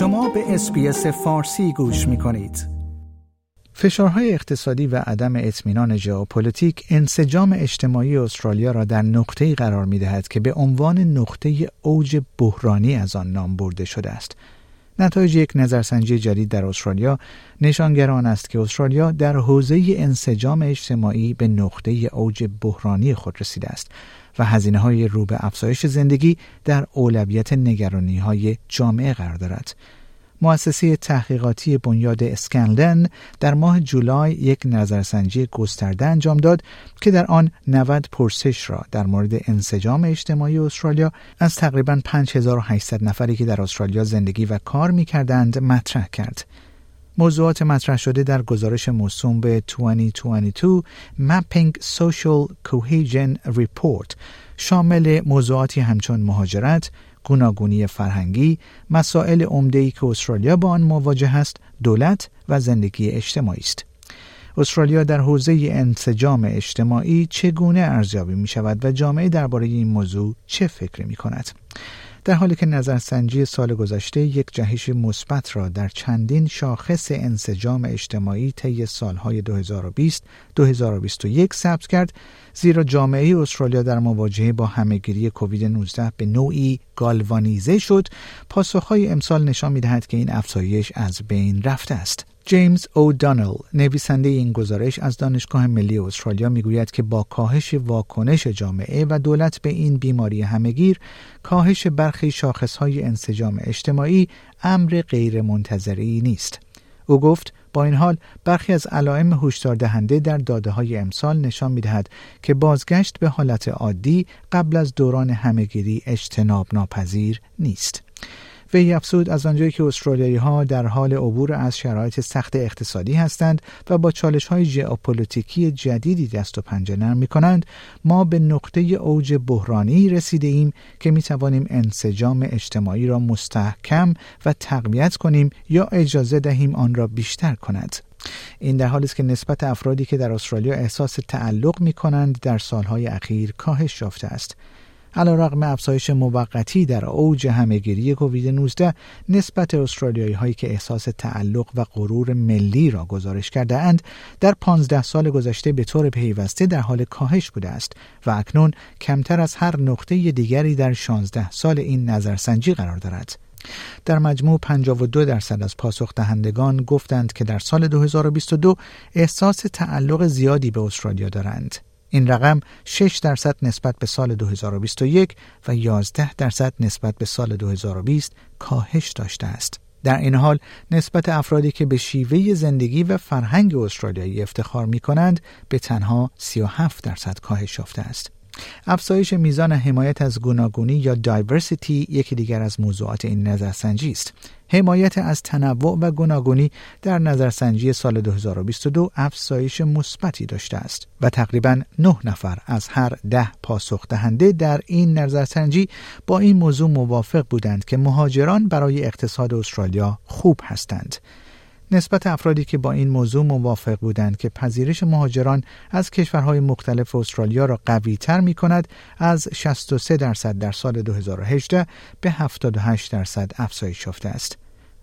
شما به SBS فارسی گوش می کنید. فشارهای اقتصادی و عدم اطمینان ژئوپلیتیک انسجام اجتماعی استرالیا را در نقطه‌ای قرار می‌دهد که به عنوان نقطه اوج بحرانی از آن نام برده شده است. نتایج یک نظرسنجی جدید در استرالیا نشانگر آن است که استرالیا در حوزه انسجام اجتماعی به نقطه اوج بحرانی خود رسیده است و هزینه های رو به افزایش زندگی در اولویت نگرانی های جامعه قرار دارد. مؤسسه تحقیقاتی بنیاد اسکنلن در ماه جولای یک نظرسنجی گسترده انجام داد که در آن 90 پرسش را در مورد انسجام اجتماعی استرالیا از تقریبا 5800 نفری که در استرالیا زندگی و کار می کردند مطرح کرد. موضوعات مطرح شده در گزارش موسوم به 2022 Mapping Social Cohesion Report شامل موضوعاتی همچون مهاجرت، گوناگونی فرهنگی، مسائل عمده‌ای که استرالیا با آن مواجه است، دولت و زندگی اجتماعی است. استرالیا در حوزه انسجام اجتماعی چگونه ارزیابی می شود و جامعه درباره این موضوع چه فکری می کند؟ در حالی که نظرسنجی سال گذشته یک جهش مثبت را در چندین شاخص انسجام اجتماعی طی سالهای 2020-2021 ثبت کرد زیرا جامعه استرالیا در مواجهه با همهگیری کووید 19 به نوعی گالوانیزه شد. پاسخهای امسال نشان می‌دهد که این افزایش از بین رفته است. جیمز او دانل نویسنده این گزارش از دانشگاه ملی استرالیا می‌گوید که با کاهش واکنش جامعه و دولت به این بیماری همهگیر کاهش برخی شاخصهای انسجام اجتماعی امر غیرمنتظری نیست او گفت با این حال برخی از علائم هشدار دهنده در داده های امسال نشان می دهد که بازگشت به حالت عادی قبل از دوران همهگیری اجتناب ناپذیر نیست. وی افزود از آنجایی که استرالیایی ها در حال عبور از شرایط سخت اقتصادی هستند و با چالش های ژئوپلیتیکی جدیدی دست و پنجه نرم می کنند ما به نقطه اوج بحرانی رسیده ایم که می توانیم انسجام اجتماعی را مستحکم و تقویت کنیم یا اجازه دهیم آن را بیشتر کند. این در حالی است که نسبت افرادی که در استرالیا احساس تعلق می کنند در سالهای اخیر کاهش یافته است. رقم افزایش موقتی در اوج همهگیری کووید 19 نسبت استرالیایی هایی که احساس تعلق و غرور ملی را گزارش کرده اند در 15 سال گذشته به طور پیوسته در حال کاهش بوده است و اکنون کمتر از هر نقطه دیگری در 16 سال این نظرسنجی قرار دارد. در مجموع 52 درصد از پاسخ دهندگان گفتند که در سال 2022 احساس تعلق زیادی به استرالیا دارند. این رقم 6 درصد نسبت به سال 2021 و 11 درصد نسبت به سال 2020 کاهش داشته است. در این حال نسبت افرادی که به شیوه زندگی و فرهنگ استرالیایی افتخار می کنند به تنها 37 درصد کاهش یافته است. افزایش میزان حمایت از گوناگونی یا دایورسیتی یکی دیگر از موضوعات این نظرسنجی است. حمایت از تنوع و گوناگونی در نظرسنجی سال 2022 افزایش مثبتی داشته است و تقریبا 9 نفر از هر ده پاسخ دهنده در این نظرسنجی با این موضوع موافق بودند که مهاجران برای اقتصاد استرالیا خوب هستند. نسبت افرادی که با این موضوع موافق بودند که پذیرش مهاجران از کشورهای مختلف استرالیا را قوی تر می کند از 63 درصد در سال 2018 به 78 درصد افزایش یافته است.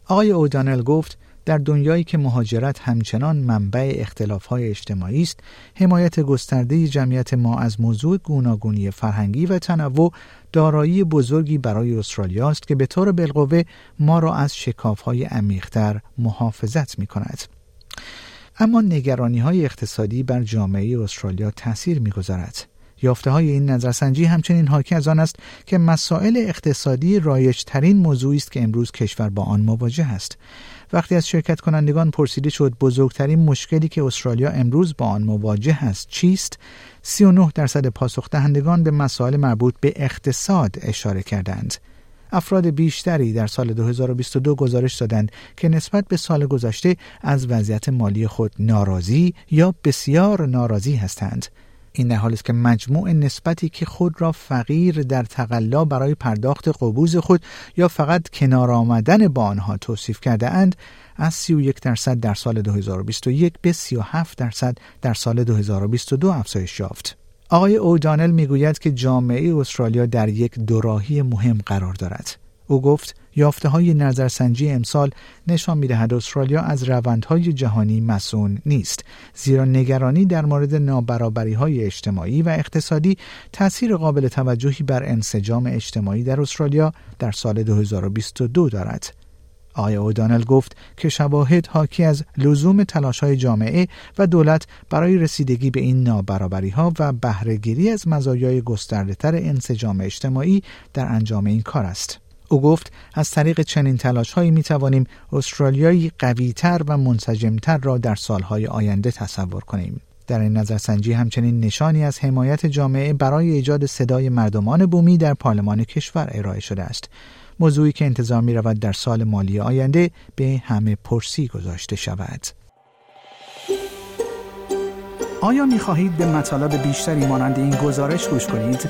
آقای اودانل گفت در دنیایی که مهاجرت همچنان منبع اختلافهای اجتماعی است حمایت گسترده جمعیت ما از موضوع گوناگونی فرهنگی و تنوع دارایی بزرگی برای استرالیا است که به طور بالقوه ما را از شکافهای عمیقتر محافظت می کند. اما نگرانی های اقتصادی بر جامعه استرالیا تاثیر می‌گذارد. یافته های این نظرسنجی همچنین حاکی از آن است که مسائل اقتصادی رایجترین موضوعی است که امروز کشور با آن مواجه است. وقتی از شرکت کنندگان پرسیده شد بزرگترین مشکلی که استرالیا امروز با آن مواجه است چیست 39 درصد پاسخ دهندگان به مسائل مربوط به اقتصاد اشاره کردند افراد بیشتری در سال 2022 گزارش دادند که نسبت به سال گذشته از وضعیت مالی خود ناراضی یا بسیار ناراضی هستند این در حالی است که مجموع نسبتی که خود را فقیر در تقلا برای پرداخت قبوز خود یا فقط کنار آمدن با آنها توصیف کرده اند از 31 درصد در سال 2021 به 37 درصد در سال 2022 افزایش یافت. آقای اودانل می‌گوید که جامعه استرالیا در یک دوراهی مهم قرار دارد. او گفت یافته های نظرسنجی امسال نشان می‌دهد استرالیا از روندهای جهانی مسون نیست زیرا نگرانی در مورد نابرابری های اجتماعی و اقتصادی تاثیر قابل توجهی بر انسجام اجتماعی در استرالیا در سال 2022 دارد آقای اودانل گفت که شواهد حاکی از لزوم تلاش های جامعه و دولت برای رسیدگی به این نابرابری ها و بهرهگیری از مزایای گسترده تر انسجام اجتماعی در انجام این کار است. او گفت از طریق چنین تلاش هایی می توانیم استرالیایی قویتر و منسجمتر را در سالهای آینده تصور کنیم. در این نظرسنجی همچنین نشانی از حمایت جامعه برای ایجاد صدای مردمان بومی در پارلمان کشور ارائه شده است. موضوعی که انتظار می رود در سال مالی آینده به همه پرسی گذاشته شود. آیا می خواهید به مطالب بیشتری مانند این گزارش گوش کنید؟